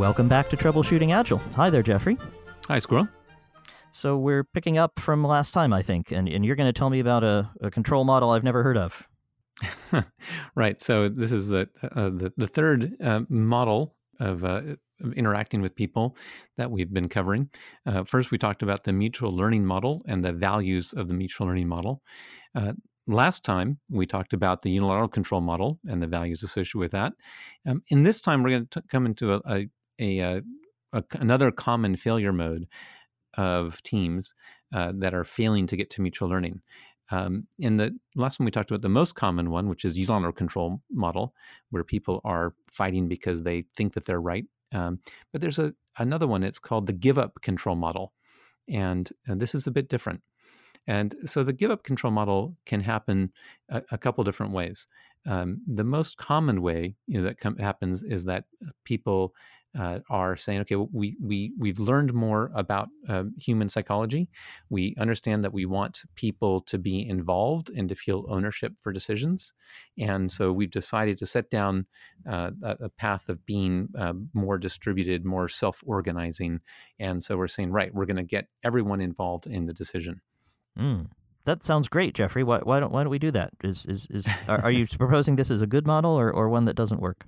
Welcome back to Troubleshooting Agile. Hi there, Jeffrey. Hi, Squirrel. So we're picking up from last time, I think, and, and you're going to tell me about a, a control model I've never heard of. right. So this is the uh, the, the, third uh, model of, uh, of, interacting with people that we've been covering. Uh, first, we talked about the mutual learning model and the values of the mutual learning model. Uh, last time, we talked about the unilateral control model and the values associated with that. Um, in this time, we're going to come into a, a, a, uh, a, another common failure mode of teams uh, that are failing to get to mutual learning. Um, in the last one, we talked about the most common one, which is unilateral control model, where people are fighting because they think that they're right. Um, but there's a another one. It's called the give up control model, and, and this is a bit different. And so the give up control model can happen a, a couple different ways. Um, the most common way you know, that com- happens is that people uh, are saying, okay, we we we've learned more about uh, human psychology. We understand that we want people to be involved and to feel ownership for decisions, and so we've decided to set down uh, a, a, path of being uh, more distributed, more self-organizing. And so we're saying, right, we're going to get everyone involved in the decision. Mm. That sounds great, Jeffrey. Why, why don't why don't we do that? Is is is are, are you proposing this as a good model or, or one that doesn't work?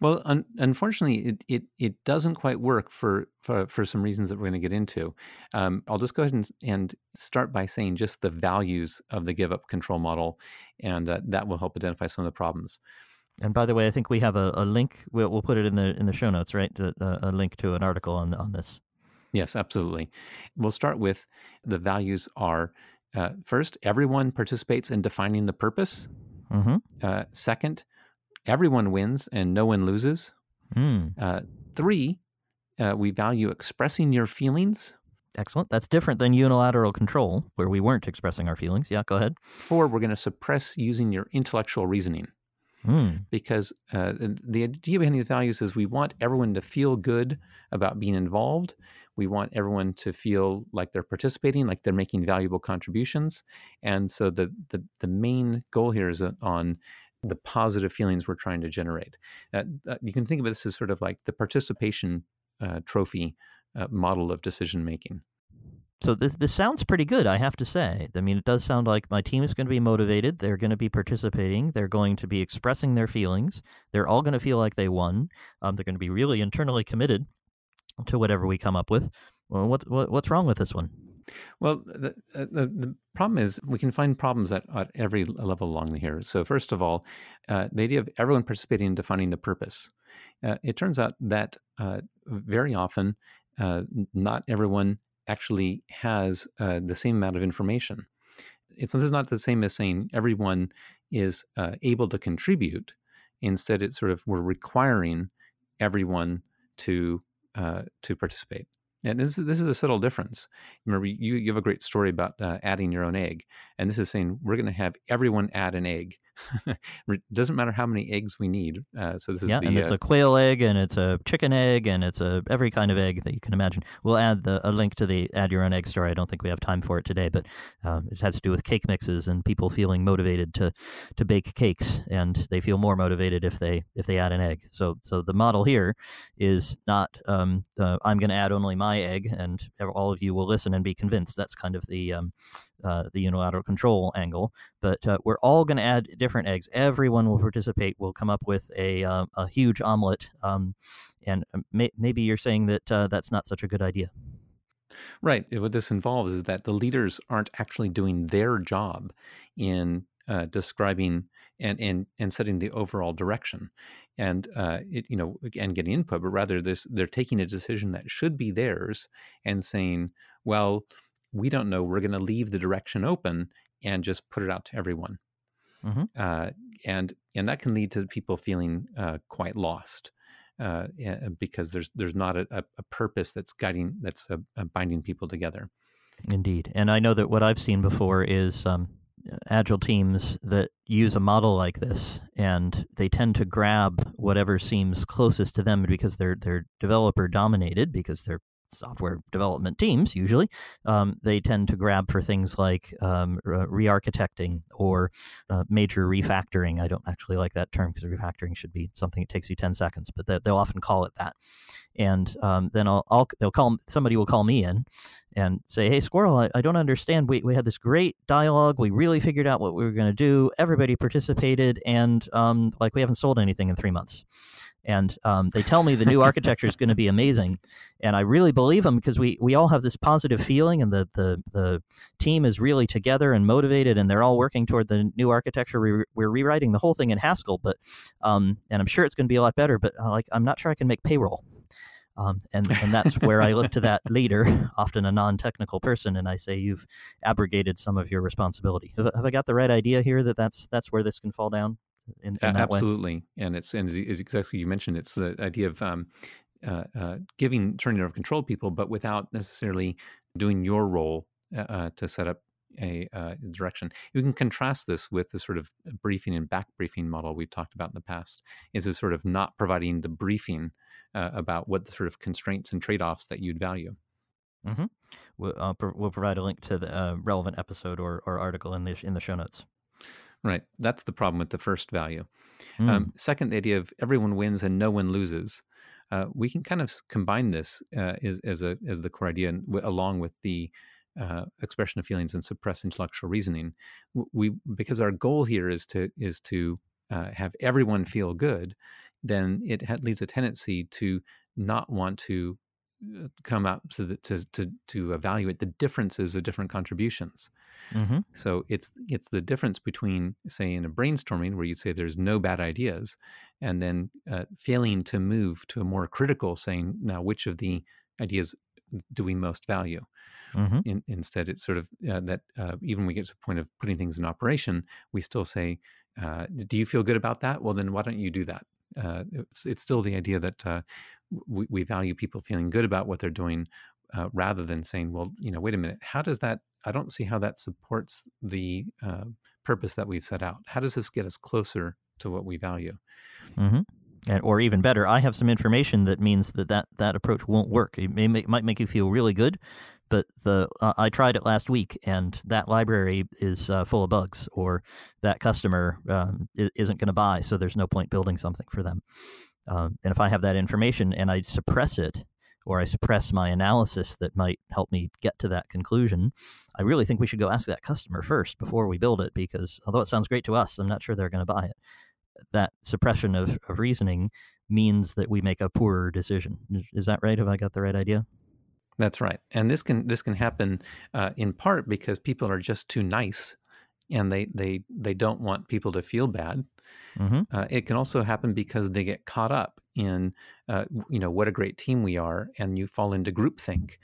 Well, un- unfortunately, it, it it doesn't quite work for for, for some reasons that we're going to get into. Um, I'll just go ahead and, and start by saying just the values of the give up control model, and uh, that will help identify some of the problems. And by the way, I think we have a, a link. We'll, we'll put it in the in the show notes, right? A, a link to an article on on this. Yes, absolutely. We'll start with the values are uh, first, everyone participates in defining the purpose. Mm-hmm. Uh, second, everyone wins and no one loses. Mm. Uh, three, uh, we value expressing your feelings. Excellent. That's different than unilateral control, where we weren't expressing our feelings. Yeah, go ahead. Four, we're going to suppress using your intellectual reasoning. Mm. Because uh, the idea behind these values is we want everyone to feel good about being involved. We want everyone to feel like they're participating, like they're making valuable contributions. And so the the, the main goal here is on the positive feelings we're trying to generate. Uh, uh, you can think of this as sort of like the participation uh, trophy uh, model of decision making. So this this sounds pretty good, I have to say. I mean, it does sound like my team is going to be motivated. They're going to be participating. They're going to be expressing their feelings. They're all going to feel like they won. Um, they're going to be really internally committed to whatever we come up with. Well, what, what what's wrong with this one? Well, the, uh, the, the problem is we can find problems at, at every level along here. So, first of all, uh, the idea of everyone participating in defining the purpose. Uh, it turns out that uh, very often, uh, not everyone actually has uh, the same amount of information. It's this is not the same as saying everyone is able to contribute. Instead, it's sort of we're requiring everyone to uh, to participate. And this is, this is a subtle difference. Remember, you, you have a great story about uh, adding your own egg. And this is saying we're going to have everyone add an egg. it doesn't matter how many eggs we need. Uh, so this is yeah, the, and it's uh, a quail egg, and it's a chicken egg, and it's a every kind of egg that you can imagine. We'll add the, a link to the add your own egg story. I don't think we have time for it today, but um, it has to do with cake mixes and people feeling motivated to to bake cakes, and they feel more motivated if they if they add an egg. So so the model here is not um, uh, I'm going to add only my egg, and all of you will listen and be convinced. That's kind of the um, uh, the unilateral control angle. But uh, we're all going to add different eggs. Everyone will participate. We'll come up with a uh, a huge omelet. Um, and um, may- maybe you're saying that uh, that's not such a good idea. Right. What this involves is that the leaders aren't actually doing their job in uh, describing and, and and setting the overall direction, and uh, it, you know and getting input, but rather this they're taking a decision that should be theirs and saying, well, we don't know. We're going to leave the direction open and just put it out to everyone. Mm-hmm. Uh, and and that can lead to people feeling uh, quite lost uh, because there's there's not a, a purpose that's guiding that's uh, uh, binding people together. Indeed, and I know that what I've seen before is um, agile teams that use a model like this, and they tend to grab whatever seems closest to them because they're they're developer dominated because they're software development teams usually um, they tend to grab for things like um, re-architecting or uh, major refactoring i don't actually like that term because refactoring should be something that takes you 10 seconds but they'll often call it that and um, then I'll, I'll they'll call somebody will call me in and say, "Hey, Squirrel, I, I don't understand. We we had this great dialogue. We really figured out what we were going to do. Everybody participated, and um, like we haven't sold anything in three months." And um, they tell me the new architecture is going to be amazing, and I really believe them because we, we all have this positive feeling, and the, the the team is really together and motivated, and they're all working toward the new architecture. We, we're rewriting the whole thing in Haskell, but um, and I'm sure it's going to be a lot better. But uh, like I'm not sure I can make payroll. Um, and and that's where I look to that leader, often a non-technical person, and I say you've abrogated some of your responsibility. Have, have I got the right idea here that that's that's where this can fall down? In, in absolutely, way? and it's and it's exactly you mentioned. It's the idea of um, uh, uh, giving turning over control people, but without necessarily doing your role uh, uh to set up a uh, direction. You can contrast this with the sort of briefing and back briefing model we've talked about in the past. Is a sort of not providing the briefing uh, about what the sort of constraints and trade offs that you'd value. Mm-hmm. We'll, pro- we'll, provide a link to the uh, relevant episode or, or article in the in the show notes. Right. That's the problem with the first value. Mm. Um, second, the idea of everyone wins and no one loses. Uh, we can kind of combine this uh, as, as, a as the core idea, w- along with the uh, expression of feelings and suppress intellectual reasoning. We because our goal here is to is to uh, have everyone feel good then it leads a tendency to not want to come up to, the, to to to evaluate the differences of different contributions. Mm-hmm. So it's it's the difference between say in a brainstorming where you'd say there's no bad ideas, and then uh, failing to move to a more critical saying now which of the ideas do we most value. Mm-hmm. In, instead, it's sort of uh, that uh, even when we get to the point of putting things in operation, we still say, uh, "Do you feel good about that? Well, then why don't you do that?" Uh, it's, it's still the idea that uh, we, we, value people feeling good about what they're doing uh, rather than saying, well, you know, wait a minute, how does that, I don't see how that supports the uh, purpose that we've set out. How does this get us closer to what we value? Mm-hmm. And, or even better, I have some information that means that that, that approach won't work. It may, might make you feel really good, but the uh, I tried it last week, and that library is uh, full of bugs, or that customer um, isn't going to buy, so there's no point building something for them. Um, and if I have that information and I suppress it, or I suppress my analysis that might help me get to that conclusion, I really think we should go ask that customer first before we build it, because although it sounds great to us, I'm not sure they're going to buy it. That suppression of, of reasoning means that we make a poorer decision. Is that right? Have I got the right idea? That's right, and this can this can happen uh, in part because people are just too nice, and they they they don't want people to feel bad. Mm-hmm. Uh, it can also happen because they get caught up in uh, you know what a great team we are, and you fall into groupthink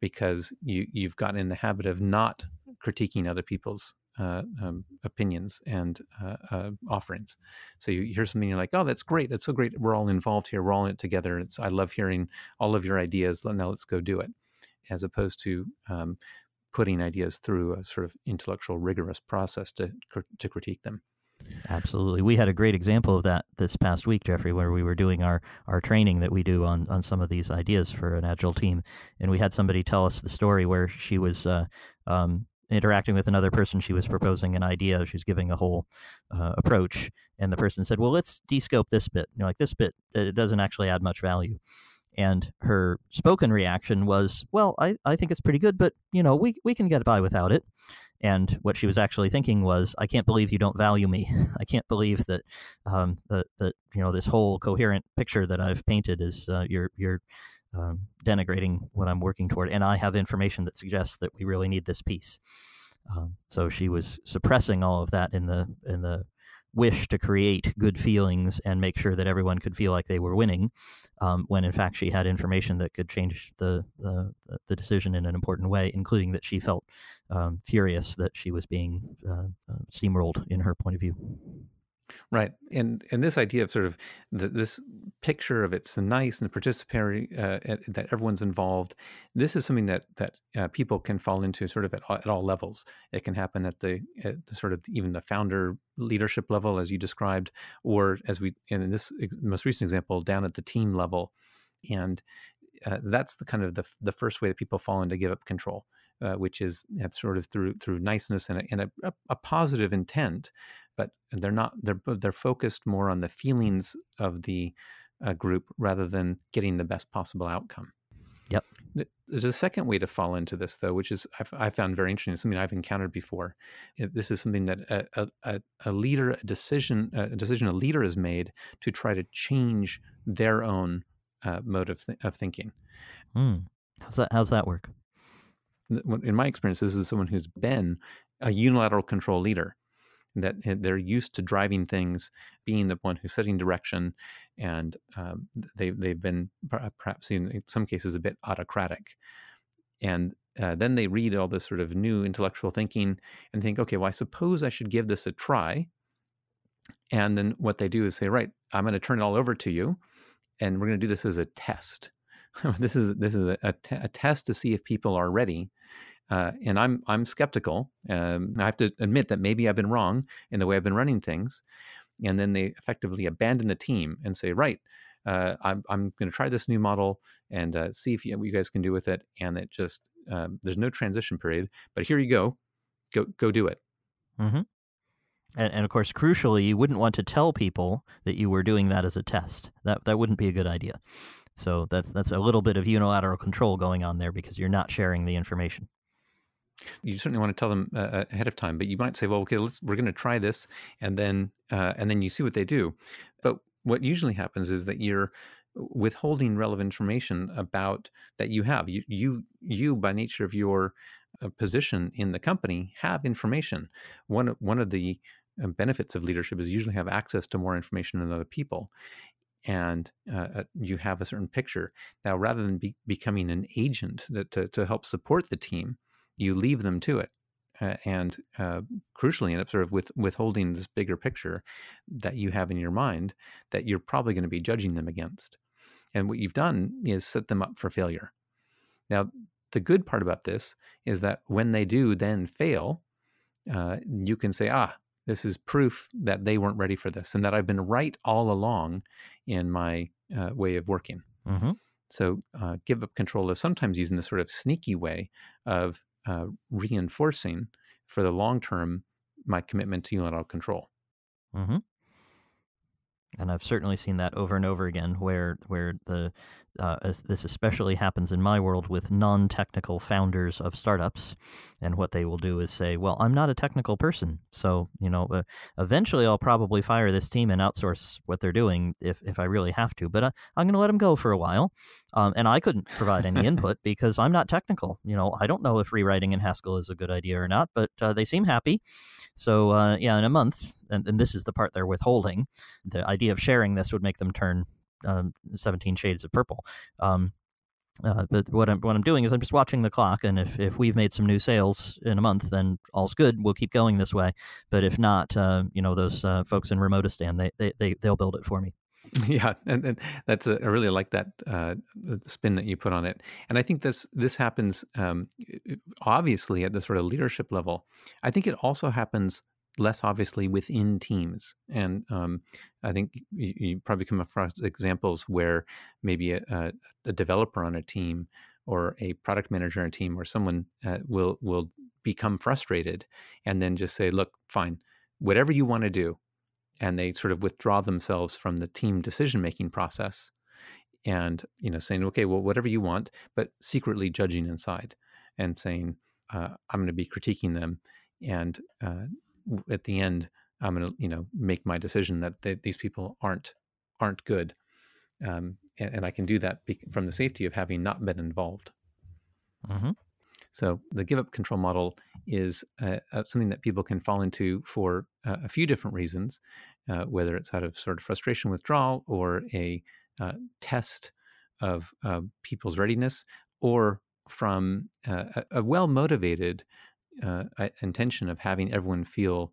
because you you've gotten in the habit of not critiquing other people's uh, um, opinions and uh, uh, offerings. So you hear something, you're like, "Oh, that's great! That's so great! We're all involved here. We're all in it together. It's I love hearing all of your ideas. Now let's go do it." as opposed to um, putting ideas through a sort of intellectual, rigorous process to to critique them. Absolutely. We had a great example of that this past week, Jeffrey, where we were doing our, our training that we do on, on some of these ideas for an agile team. And we had somebody tell us the story where she was uh, um, interacting with another person. She was proposing an idea. She was giving a whole uh, approach. And the person said, well, let's descope this bit. You know, like this bit, it doesn't actually add much value. And her spoken reaction was, "Well, I, I think it's pretty good, but you know, we we can get by without it." And what she was actually thinking was, "I can't believe you don't value me. I can't believe that um, that that you know this whole coherent picture that I've painted is uh, you're you're um, denigrating what I'm working toward, and I have information that suggests that we really need this piece." Um, so she was suppressing all of that in the in the wish to create good feelings and make sure that everyone could feel like they were winning, um, when in fact she had information that could change the, the, the decision in an important way, including that she felt um, furious that she was being uh, uh, steamrolled in her point of view. Right, and and this idea of sort of the, this picture of it's nice and participatory uh, that everyone's involved. This is something that that uh, people can fall into sort of at, at all levels. It can happen at the, at the sort of even the founder leadership level, as you described, or as we in this most recent example, down at the team level, and uh, that's the kind of the the first way that people fall into give up control. Uh, which is that sort of through through niceness and a, and a, a positive intent, but they're not they're they're focused more on the feelings of the a group rather than getting the best possible outcome. Yep. There's a second way to fall into this, though, which is I've, I found very interesting. Something I've encountered before. This is something that a, a, a leader, a decision, a decision a leader has made to try to change their own uh, mode of, th- of thinking. Mm. How's that? How's that work? In my experience, this is someone who's been a unilateral control leader that they're used to driving things, being the one who's setting direction, and um, they they've been perhaps in some cases a bit autocratic, and uh, then they read all this sort of new intellectual thinking and think, okay, well, I suppose I should give this a try. And then what they do is say, right, I'm going to turn it all over to you, and we're going to do this as a test. this is this is a, a, t- a test to see if people are ready uh, and I'm I'm skeptical. Um, I have to admit that maybe I've been wrong in the way I've been running things. And then they effectively abandon the team and say, right, uh, I'm I'm going to try this new model and uh, see if you, what you guys can do with it. And it just um, there's no transition period, but here you go, go go do it. Mm-hmm. And, and of course, crucially, you wouldn't want to tell people that you were doing that as a test. That that wouldn't be a good idea. So that's that's a little bit of unilateral control going on there because you're not sharing the information you certainly want to tell them uh, uh, ahead of time but you might say well okay let's we're going to try this and then uh, and then you see what they do. But what usually happens is that you're withholding relevant information about that you have. You you you by nature of your uh, position in the company have information. One one of the uh, benefits of leadership is usually have access to more information than other people and uh, you have a certain picture. Now rather than be, becoming an agent to, to help support the team you leave them to it. Uh, and uh, crucially end up sort of with withholding this bigger picture that you have in your mind that you're probably going to be judging them against. And what you've done is set them up for failure. Now, the good part about this is that when they do then fail, uh, you can say, ah, this is proof that they weren't ready for this and that I've been right all along in my uh, way of working. Mm-hmm. So, uh, give up control is sometimes using this sort of sneaky way of uh, reinforcing for the long term my commitment to unilateral control. Mm-hmm and I've certainly seen that over and over again, where where the uh, this especially happens in my world with non-technical founders of startups, and what they will do is say, "Well, I'm not a technical person, so you know, uh, eventually I'll probably fire this team and outsource what they're doing if if I really have to, but uh, I'm going to let them go for a while." Um, and I couldn't provide any input because I'm not technical. You know, I don't know if rewriting in Haskell is a good idea or not, but uh, they seem happy. So uh, yeah, in a month, and, and, this is the part they're withholding. The idea of sharing this would make them turn um, 17 shades of purple. Um, uh, but what I'm what I'm doing is I'm just watching the clock, and if, if we've made some new sales in a month, then all's good. We'll keep going this way. But if not, uh, you know, those uh, folks in Remotistan, they they they they'll build it for me. Yeah, and, and that's a, I really like that uh, spin that you put on it. And I think this this happens um, obviously at the sort of leadership level. I think it also happens less obviously within teams. And um, I think you, you, probably come across examples where maybe a, a, developer on a team or a product manager on a team or someone uh, will will become frustrated and then just say, "Look, fine, whatever you want to do." and they sort of withdraw themselves from the team decision making process and you know saying okay well whatever you want but secretly judging inside and saying uh, i'm going to be critiquing them and uh, at the end i'm going to you know make my decision that they, these people aren't aren't good um, and, and, i can do that be- from the safety of having not been involved mm-hmm. So the give up control model is uh, uh, something that people can fall into for uh, a few different reasons, uh, whether it's out of sort of frustration withdrawal or a uh, test of people's readiness, or from uh, a, a well motivated intention of having everyone feel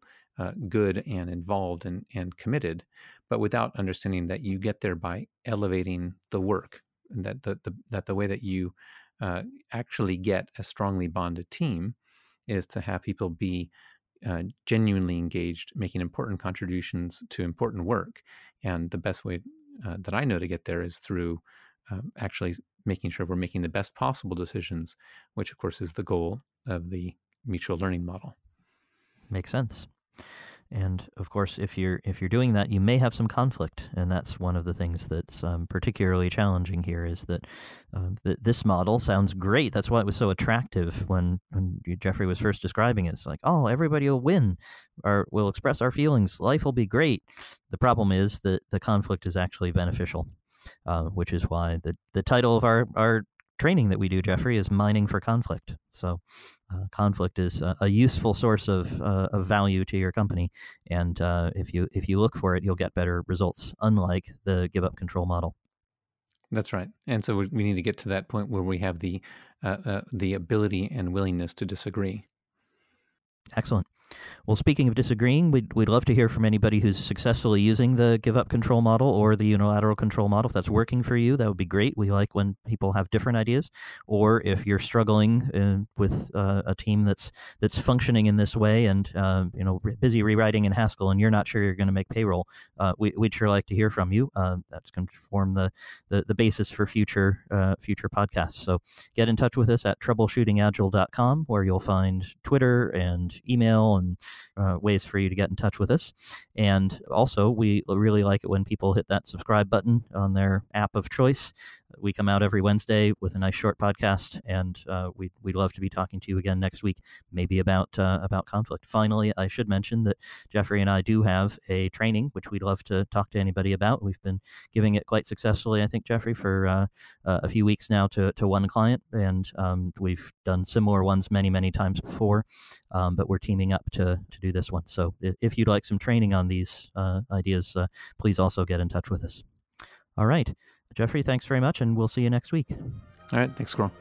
good and involved and, and committed, but without understanding that you get there by elevating the work and that the, the that the way that you uh, actually get a strongly bonded team is to have people be uh, genuinely engaged, making important contributions to important work. And the best way uh, that I know to get there is through um, actually making sure we're making the best possible decisions, which, of course, is the goal of the mutual learning model. Makes sense. And of course, if you're if you're doing that, you may have some conflict, and that's one of the things that's um, particularly challenging here. Is that um, that this model sounds great. That's why it was so attractive when when Jeffrey was first describing it. It's like, oh, everybody will win, or we'll express our feelings. Life will be great. The problem is that the conflict is actually beneficial, uh, which is why the the title of our our training that we do, Jeffrey, is mining for conflict. So, uh, conflict is a, a, useful source of, uh, of value to your company, and uh, if you if you look for it, you'll get better results. Unlike the give up control model. That's right, and so we need to get to that point where we have the uh, uh, the ability and willingness to disagree. Excellent. Well, speaking of disagreeing, we'd, we'd love to hear from anybody who's successfully using the give up control model or the unilateral control model. If that's working for you, that would be great. We like when people have different ideas. Or if you're struggling uh, with uh, a team that's that's functioning in this way and uh, you know busy rewriting in Haskell and you're not sure you're going to make payroll, uh, we, would sure like to hear from you. Uh, that's going to form the, the, the basis for future uh, future podcasts. So get in touch with us at troubleshootingagile.com where you'll find Twitter and email and uh, ways for you to get in touch with us. And also, we really like it when people hit that subscribe button on their app of choice. We come out every Wednesday with a nice short podcast, and uh, we, we'd love to be talking to you again next week, maybe about uh, about conflict. Finally, I should mention that Jeffrey and I do have a training which we'd love to talk to anybody about. We've been giving it quite successfully, I think, Jeffrey, for uh, uh a few weeks now to, to one client, and um, we've done similar ones many, many times before, um, but we're teaming up to, to do this one. So if you'd like some training on these uh, ideas, please also get in touch with us. All right. Jeffrey, thanks very much, and we'll see you next week. All right. Thanks, Squirrel.